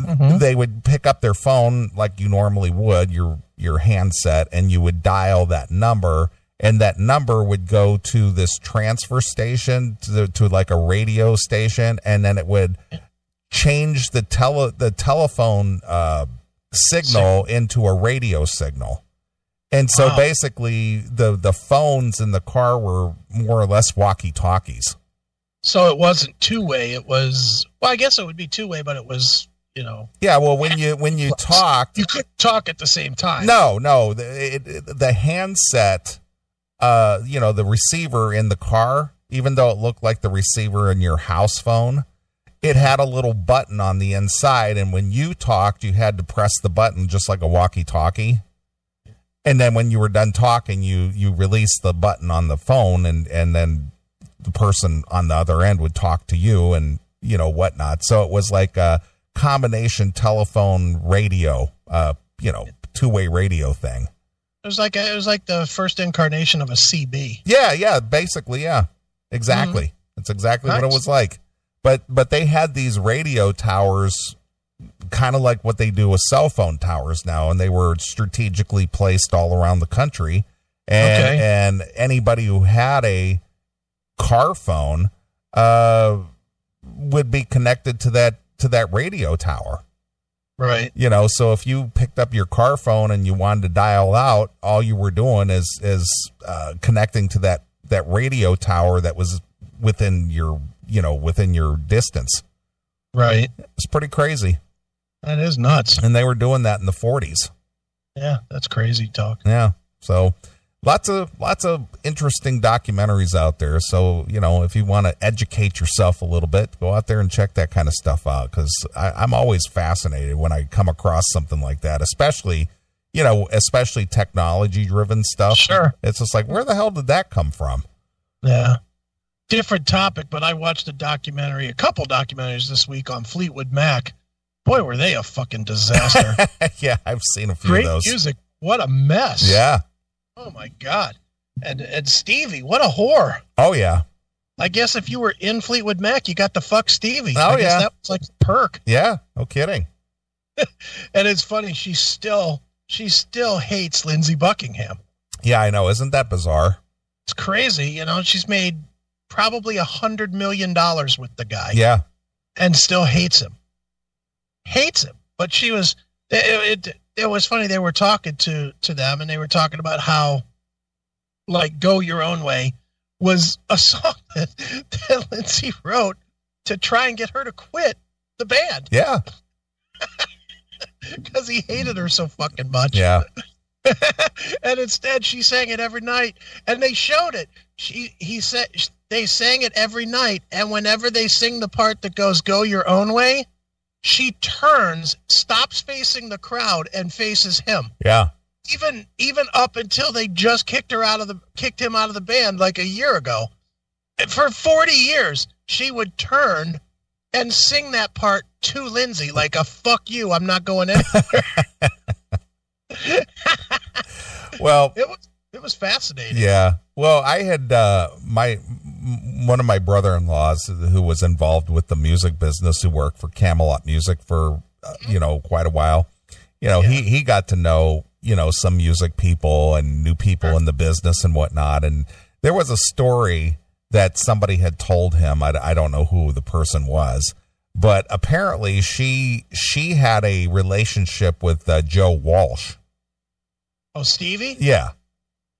Mhm. they would pick up their phone like you normally would, your your handset, and you would dial that number, and that number would go to this transfer station to, to like a radio station, and then it would change the tele the telephone uh, signal into a radio signal. And so Wow. basically the the phones in the car were more or less walkie talkies. So it wasn't two way. It was. Well, I guess it would be two way, but it was. You know, Yeah, well when you when you talked you could talk at the same time. No, no. The, it, the handset, uh, you know, the receiver in the car, even though it looked like the receiver in your house phone, it had a little button on the inside. And when you talked, you had to press the button just like a walkie talkie. And then when you were done talking, you, you released the button on the phone and, and then the person on the other end would talk to you and, you know, whatnot. So it was like a combination telephone radio, uh, you know, two way radio thing. It was like a, it was like the first incarnation of a CB. Yeah, yeah, basically, yeah. Exactly. That's exactly what it was like. But but they had these radio towers kind of like what they do with cell phone towers now and they were strategically placed all around the country. And Okay. and anybody who had a car phone uh would be connected to that to that radio tower. Right. you know so if you picked up your car phone and you wanted to dial out all you were doing is is uh, connecting to that that radio tower that was within your you know within your distance Right. it's pretty crazy That is nuts. and they were doing that in the 40s Yeah, that's crazy talk. yeah so lots of lots of interesting documentaries out there so you know if you want to educate yourself a little bit go out there and check that kind of stuff out because i'm always fascinated when i come across something like that especially you know especially technology driven stuff Sure. it's just like where the hell did that come from Yeah. Different topic, but I watched a documentary, a couple documentaries this week on Fleetwood Mac. Boy, were they a fucking disaster. [LAUGHS] yeah i've seen a few Great of those music. What a mess. yeah Oh my god. And and Stevie, what a whore. oh yeah I guess if you were in Fleetwood Mac, you got to fuck Stevie. Oh, I guess yeah. that was like a perk. [LAUGHS] yeah no kidding And it's funny, she still she still hates Lindsey Buckingham. yeah i know isn't that bizarre It's crazy, you know. She's made probably a hundred million dollars with the guy Yeah. and still hates him. Hates him. But she was it, it it was funny they were talking to to them and they were talking about how like go your own way was a [LAUGHS] song that, that Lindsay wrote to try and get her to quit the band Yeah. [LAUGHS] because he hated her so fucking much. Yeah. [LAUGHS] and instead she sang it every night and they showed it she he said they sang it every night and whenever they sing the part that goes go your own way she turns stops facing the crowd and faces him Yeah. even even up until they just kicked her out of the kicked him out of the band like a year ago for 40 years she would turn and sing that part to lindsay like a fuck you i'm not going anywhere [LAUGHS] Well, [LAUGHS] it was it was fascinating Yeah. Well, I had uh, my one of my brother-in-laws who was involved with the music business, who worked for Camelot Music for uh, you know quite a while. You know, he he got to know you know some music people and new people in the business and whatnot. And there was a story that somebody had told him. I, I don't know who the person was, but apparently she she had a relationship with uh, Joe Walsh. oh stevie Yeah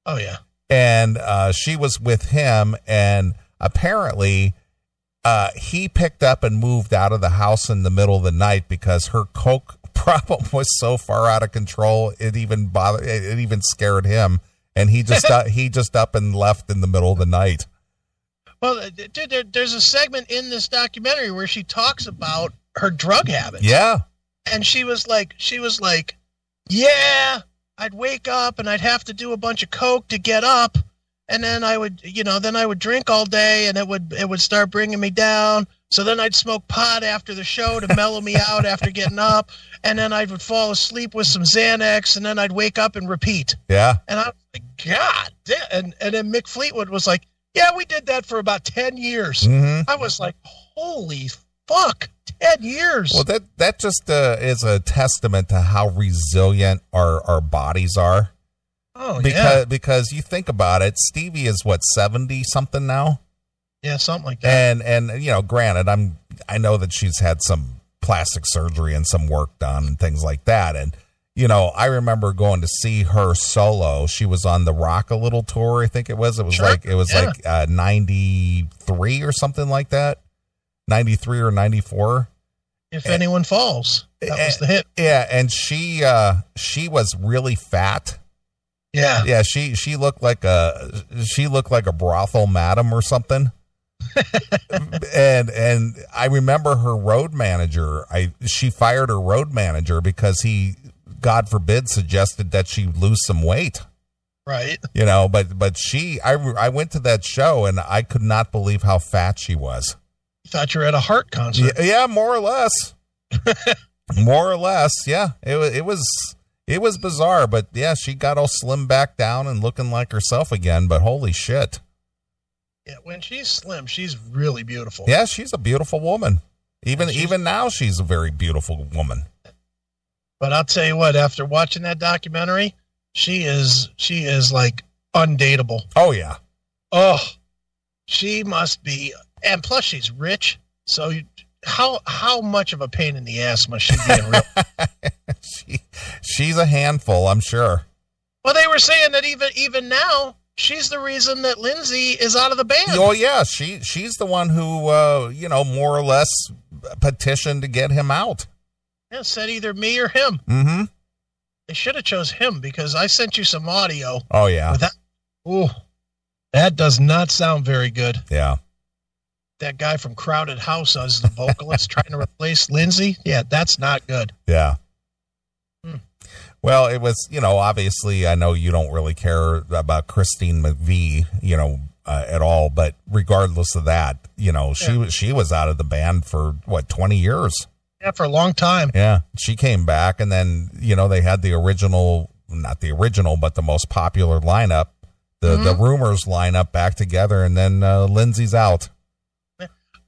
oh yeah and uh, she was with him and apparently uh, he picked up and moved out of the house in the middle of the night because her coke [LAUGHS] problem was so far out of control it even bothered it it even scared him. And he just uh, he just up and left in the middle of the night. Well uh, dude there, there's a segment in this documentary where she talks about her drug habits. Yeah. And she was like she was like yeah i'd wake up and i'd have to do a bunch of coke to get up and then i would you know then i would drink all day and it would it would start bringing me down. So then i'd smoke pot after the show to mellow me out after getting up and then i would fall asleep with some xanax and then i'd wake up and repeat. Yeah. And i was like god damn. and and then mick fleetwood was like yeah we did that for about 10 years. Hmm i was like holy fuck 10 years. Well that that just uh, is a testament to how resilient our our bodies are. Oh because yeah. Because you think about it stevie is what 70 something now? Yeah something like that. And and you know granted i'm i know that she's had some plastic surgery and some work done and things like that. And you know i remember going to see her solo. She was on the rock a little tour i think it was. It was Sure, like it was yeah. like uh 93 or something like that 93 or 94 if anyone falls that was the hit. Yeah and she uh she was really fat. Yeah. Yeah she she looked like a she looked like a brothel madam or something. [LAUGHS] And and i remember her road manager. I she fired her road manager because he god forbid suggested that she lose some weight. Right. You know but but she i i went to that show and i could not believe how fat she was thought you were at a heart concert. Yeah, yeah more or less. [LAUGHS] More or less yeah. It was it was it was bizarre but yeah she got all slim back down and looking like herself again but holy shit. Yeah, when she's slim she's really beautiful. Yeah she's a beautiful woman. Even even now she's a very beautiful woman. But i'll tell you what after watching that documentary she is she is like undateable. Oh yeah. Oh she must be and plus she's rich so you, how how much of a pain in the ass must she be in real [LAUGHS] she she's a handful i'm sure. Well they were saying that even even now she's the reason that lindsay is out of the band. Oh yeah she she's the one who uh you know more or less petitioned to get him out. Yeah, said either me or him. Mm-hmm. They should have chose him because i sent you some audio oh yeah. that, ooh, that does not sound very good. yeah That guy from Crowded House as the vocalist trying to replace Lindsay. Yeah, that's not good. Yeah. Hmm. Well, it was, you know, obviously, I know you don't really care about Christine McVie, you know, uh, at all, but regardless of that, you know, she Yeah. was she was out of the band for what twenty years. Yeah, for a long time. Yeah, she came back, and then you know they had the original, not the original, but the most popular lineup, the the rumors lineup back together, and then uh, Lindsay's out.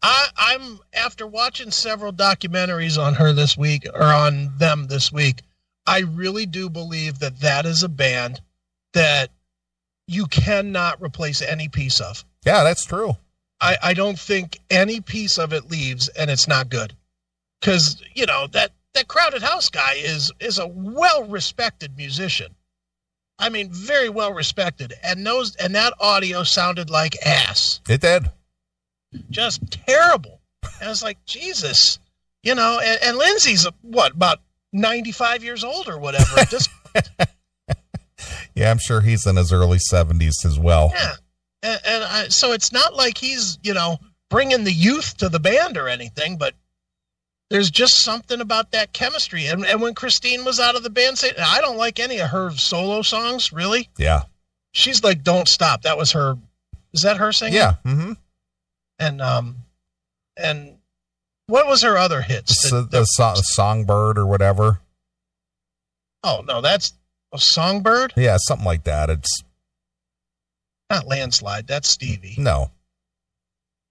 I, I'm after watching several documentaries on her this week or on them this week. I really do believe that that is a band that you cannot replace any piece of. Yeah, that's true. I, I don't think any piece of it leaves and it's not good. Cause, you know, that, that crowded house guy is is a well respected musician. I mean, very well respected. And those and that audio sounded like ass. It did. Just terrible. And was like, Jesus. You know, and, and Lindsay's what, about ninety five years old or whatever at this [LAUGHS] Yeah, I'm sure he's in his early 70s as well. Yeah, and, and I, so it's not like he's you know bringing the youth to the band or anything, but there's just something about that chemistry. And, and when Christine was out of the band, say, I don't like any of her solo songs, really. Yeah. She's like, "Don't stop." That was her. Is that her singing? Yeah. Mm-hmm. And um, and what was her other hits? The that- so- songbird or whatever. oh no, that's a songbird, Yeah, something like that. It's not landslide. That's Stevie. no.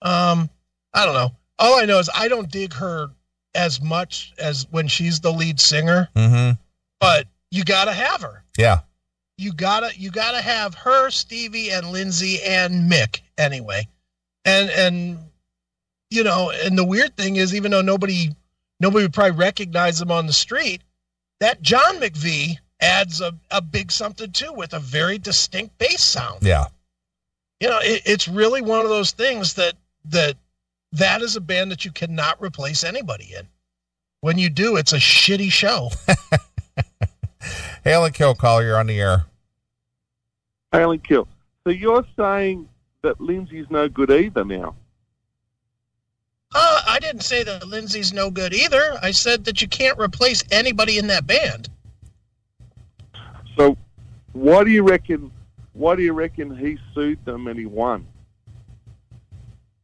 Um, I don't know. All I know is I don't dig her as much as when she's the lead singer, Mm-hmm. but you gotta have her. Yeah. You gotta you gotta have her, Stevie, and Lindsay and Mick anyway. And and you know, and the weird thing is even though nobody nobody would probably recognize them on the street, that John McVie adds a, a big something too with a very distinct bass sound Yeah. you know it, it's really one of those things that that that is a band that you cannot replace anybody in when you do it's a shitty show [LAUGHS] Hail and kill caller, you're on the air. Hail and kill. So you're saying that Lindsay's no good either now? uh, i didn't say that lindsay's no good either. I said that you can't replace anybody in that band. So why do you reckon? Why do you reckon he sued them and he won?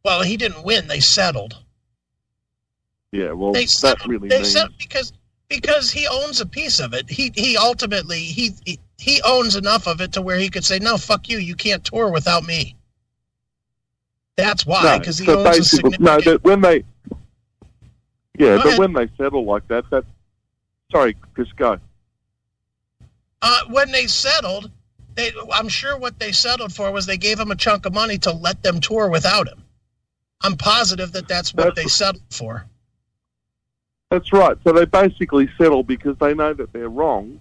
well he didn't win. They settled. Yeah, well, they that settled, really they means settled because because he owns a piece of it. He he ultimately he he, he owns enough of it to where he could say no fuck you. You can't tour without me that's why no. because he so owns a significant no. That when they, yeah, Go but ahead. when they settle like that, that. Sorry, Chris, go. Uh, when they settled, they, I'm sure what they settled for was they gave him a chunk of money to let them tour without him. I'm positive that that's what That's- they settled for. That's right. So they basically settle because they know that they're wrong,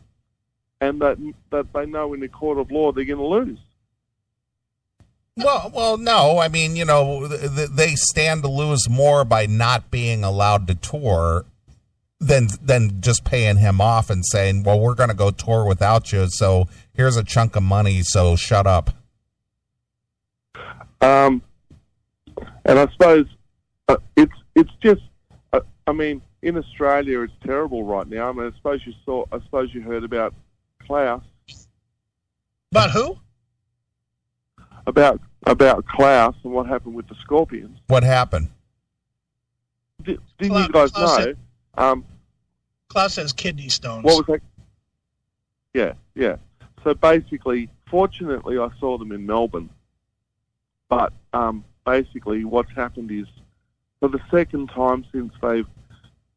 and that that they know in the court of law they're going to lose. Well, well, no. I mean, you know, th- th- they stand to lose more by not being allowed to tour than than just paying him off and saying, "Well, we're going to go tour without you, so here's a chunk of money, so shut up." Um, and I suppose uh, it's it's just. Uh, I mean, in Australia, it's terrible right now. I mean, I suppose you saw. I suppose you heard about Klaus. About who? About about Klaus and what happened with the Scorpions. What happened? Did, didn't Klaus- you guys Klaus know? Um, Klaus has kidney stones. what was that? Yeah, yeah. So basically, fortunately, I saw them in Melbourne. But um, basically, what's happened is, for the second time since they've,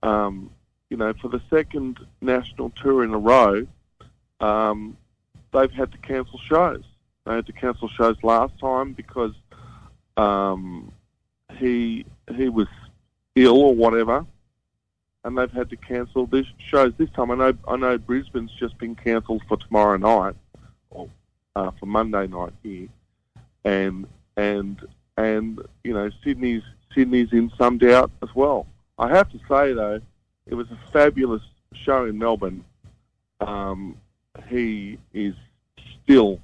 um, you know, for the second national tour in a row, um, they've had to cancel shows. They had to cancel shows last time because um, he he was ill or whatever, and they've had to cancel this shows this time. I know I know Brisbane's just been cancelled for tomorrow night, or uh, for Monday night here, and and and you know Sydney's Sydney's in some doubt as well. I have to say though, it was a fabulous show in Melbourne. Um, he is still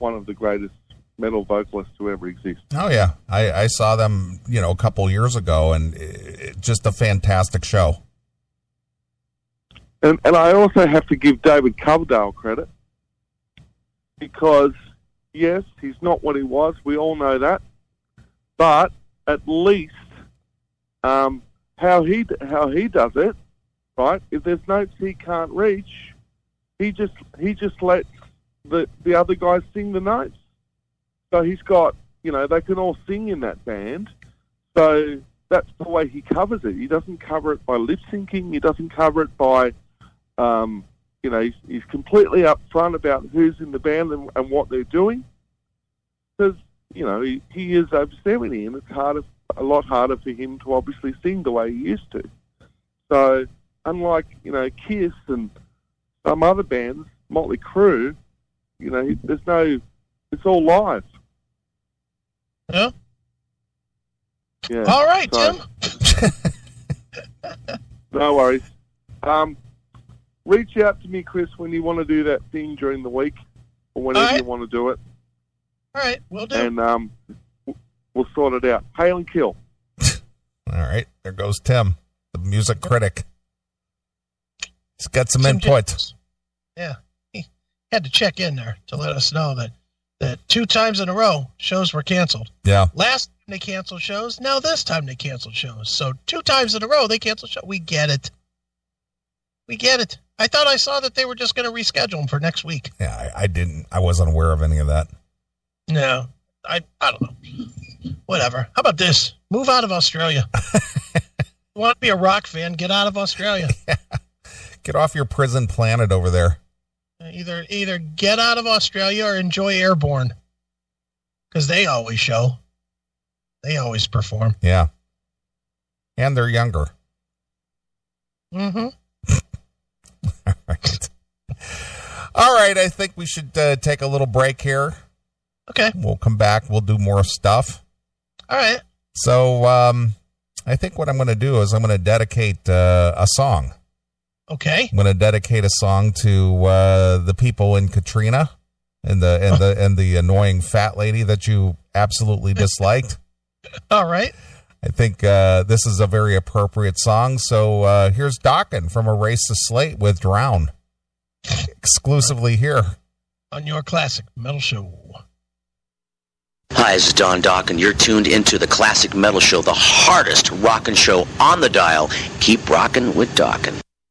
one of the greatest metal vocalists to ever exist. Oh yeah, I, I saw them, you know, a couple years ago, and it, just a fantastic show. And, and I also have to give David Coverdale credit because, yes, he's not what he was. We all know that. But at least um, how he how he does it, right? If there's notes he can't reach, he just he just lets the the other guys sing the notes. So he's got you know they can all sing in that band. So that's the way he covers it. He doesn't cover it by lip syncing. He doesn't cover it by um, you know, he's, he's completely upfront about who's in the band and, and what they're doing. Because you know, he, he is over 70 and it's harder, a lot harder for him to obviously sing the way he used to. So, unlike, you know, Kiss and some other bands, Motley Crue, you know, there's no, it's all live. Yeah. Yeah. All right, So- Tim. [LAUGHS] No worries. Um, reach out to me, Chris, when you want to do that thing during the week or whenever right. you want to do it, All right, we'll do. and um, we'll sort it out. Hail and kill. [LAUGHS] All right, there goes Tim, the music critic. He's got some Tim input. Yeah, had to check in there to let us know that that two times in a row shows were canceled. Yeah, Last time they canceled shows, now this time they canceled shows. So two times in a row they canceled shows. We get it. We get it. I thought I saw that they were just going to reschedule them for next week. yeah. I, I didn't. I wasn't aware of any of that. No, I I don't know. Whatever. How about this? Move out of Australia. [LAUGHS] want to be a rock fan? Get out of Australia. [LAUGHS] Yeah. Get off your prison planet over there. Either either get out of Australia or enjoy Airborne, because they always show. They always perform. Yeah, and they're younger. Mm-hmm. All right. [LAUGHS] All right. I think we should uh, take a little break here. Okay. We'll come back. We'll do more stuff. All right. So, um, I think what I'm going to do is I'm going to dedicate uh, a song. Okay. I'm going to dedicate a song to uh, the people in Katrina and the and the and the annoying fat lady that you absolutely disliked. [LAUGHS] All right. I think uh, this is a very appropriate song. So uh, here's Dokken from Erase the Slate with Drown, exclusively here. On your classic metal show. Hi, this is Don Dokken, and you're tuned into the Classic Metal Show, the hardest rockin' show on the dial. Keep rockin' with Dokken.